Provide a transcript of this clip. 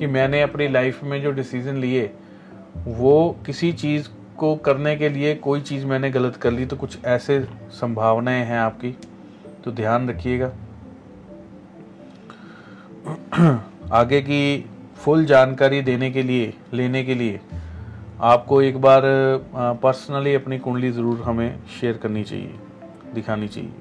कि मैंने अपनी लाइफ में जो डिसीज़न लिए, वो किसी चीज़ को करने के लिए कोई चीज़ मैंने गलत कर ली तो कुछ ऐसे संभावनाएँ हैं आपकी तो ध्यान रखिएगा। आगे की फुल जानकारी देने के लिए, लेने के लिए, आपको एक बार पर्सनली अपनी कुंडली ज़रूर हमें शेयर करनी चाहिए, दिखानी चाहिए।